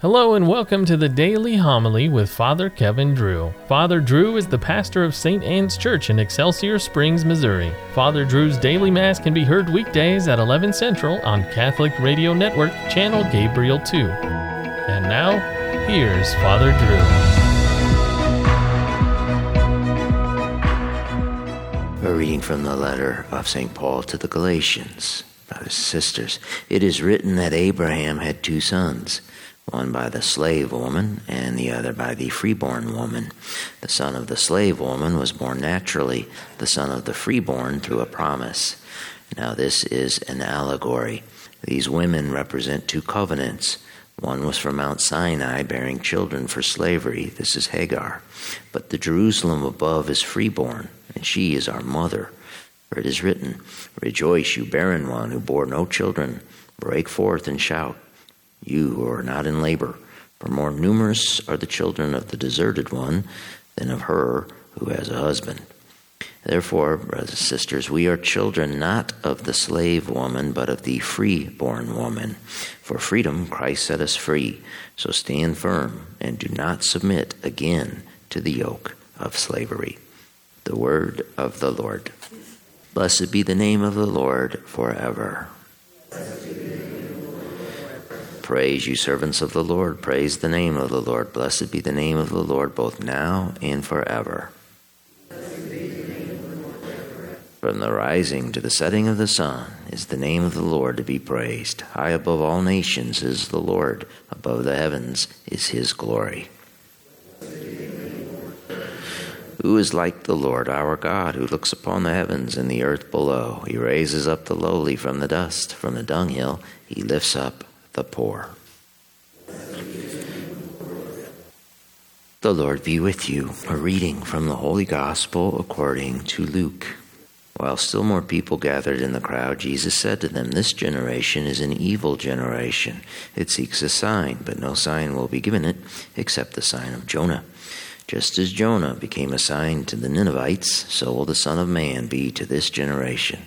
Hello and welcome to the Daily Homily with Father Kevin Drew. Father Drew is the pastor of St. Anne's Church in Excelsior Springs, Missouri. Father Drew's daily mass can be heard weekdays at 11 Central on Catholic Radio Network, channel Gabriel 2. And now, here's Father Drew. A reading from the letter of St. Paul to the Galatians. Brothers and sisters, it is written that Abraham had two sons one by the slave woman and the other by the freeborn woman. The son of the slave woman was born naturally, the son of the freeborn through a promise. Now, this is an allegory. These women represent two covenants. One was from Mount Sinai, bearing children for slavery. This is Hagar. But the Jerusalem above is freeborn, and she is our mother. For it is written, Rejoice, you barren one who bore no children. Break forth and shout you who are not in labor, for more numerous are the children of the deserted one than of her who has a husband. Therefore, brothers and sisters, we are children not of the slave woman, but of the free-born woman. For freedom Christ set us free. So stand firm and do not submit again to the yoke of slavery. The word of the Lord. Blessed be the name of the Lord forever. Praise you, servants of the Lord. Praise the name of the Lord. Blessed be the name of the Lord, both now and forever. From the rising to the setting of the sun is the name of the Lord to be praised. High above all nations is the Lord, above the heavens is his glory. Who is like the Lord our God, who looks upon the heavens and the earth below? He raises up the lowly from the dust, from the dunghill, he lifts up the poor. The Lord be with you. A reading from the Holy Gospel according to Luke. While still more people gathered in the crowd, Jesus said to them, This generation is an evil generation. It seeks a sign, but no sign will be given it except the sign of Jonah. Just as Jonah became a sign to the Ninevites, so will the Son of Man be to this generation.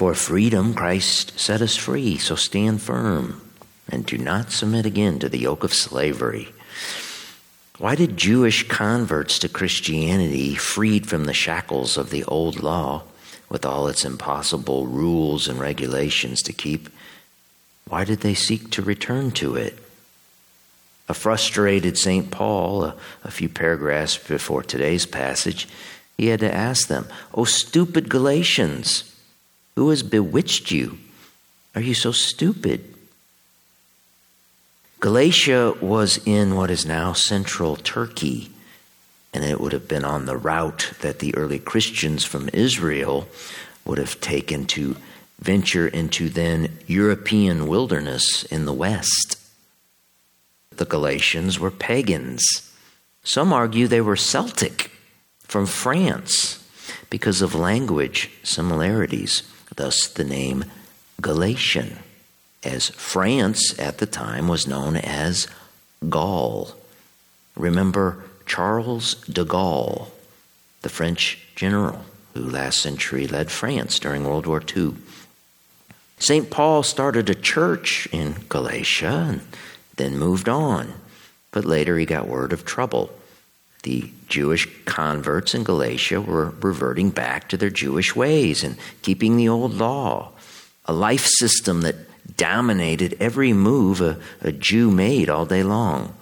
For freedom, Christ set us free, so stand firm and do not submit again to the yoke of slavery. Why did Jewish converts to Christianity, freed from the shackles of the old law, with all its impossible rules and regulations to keep, why did they seek to return to it? A frustrated St. Paul, a, a few paragraphs before today's passage, he had to ask them, Oh, stupid Galatians! Who has bewitched you? Are you so stupid? Galatia was in what is now central Turkey, and it would have been on the route that the early Christians from Israel would have taken to venture into then European wilderness in the West. The Galatians were pagans. Some argue they were Celtic from France because of language similarities thus the name Galatian, as France at the time was known as Gaul. Remember Charles de Gaulle, the French general who last century led France during World War II. St. Paul started a church in Galatia and then moved on, but later he got word of trouble the Jewish converts in Galatia were reverting back to their Jewish ways and keeping the old law, a life system that dominated every move a, a Jew made all day long.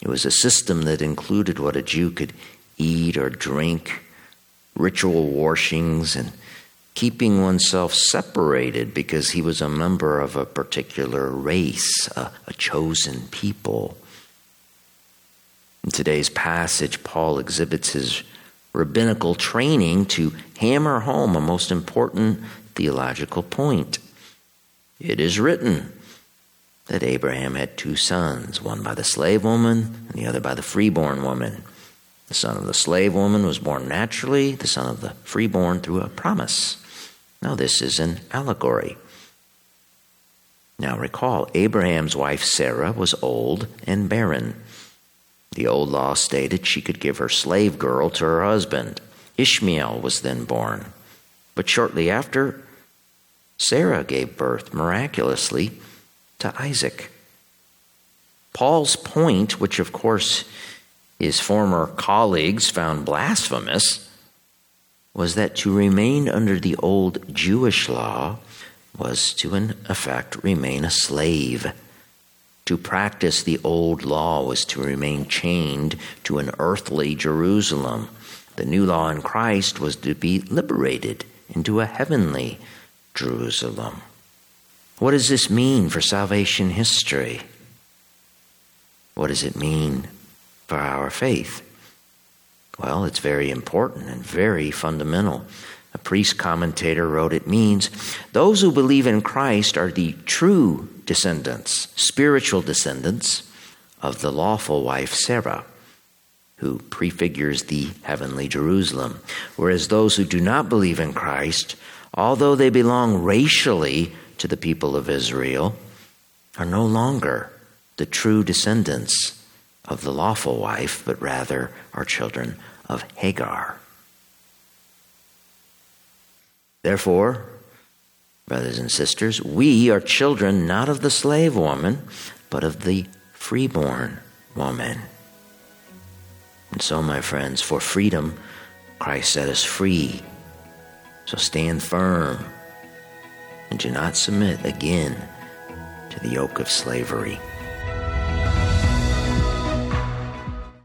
It was a system that included what a Jew could eat or drink, ritual washings, and keeping oneself separated because he was a member of a particular race, a, a chosen people. In today's passage, Paul exhibits his rabbinical training to hammer home a most important theological point. It is written, that Abraham had two sons, one by the slave woman and the other by the freeborn woman. The son of the slave woman was born naturally, the son of the freeborn through a promise. Now, this is an allegory. Now, recall, Abraham's wife Sarah was old and barren. The old law stated she could give her slave girl to her husband. Ishmael was then born. But shortly after, Sarah gave birth miraculously to Isaac. Paul's point, which of course his former colleagues found blasphemous, was that to remain under the old Jewish law was to, in effect, remain a slave. To practice the old law was to remain chained to an earthly Jerusalem. The new law in Christ was to be liberated into a heavenly Jerusalem. What does this mean for salvation history? What does it mean for our faith? Well, it's very important and very fundamental. A priest commentator wrote it means those who believe in Christ are the true descendants, spiritual descendants of the lawful wife Sarah, who prefigures the heavenly Jerusalem. Whereas those who do not believe in Christ, although they belong racially to the people of Israel, are no longer the true descendants of the lawful wife, but rather are children of Hagar. Therefore, brothers and sisters, we are children not of the slave woman, but of the freeborn woman. And so, my friends, for freedom, Christ set us free. So stand firm and do not submit again to the yoke of slavery.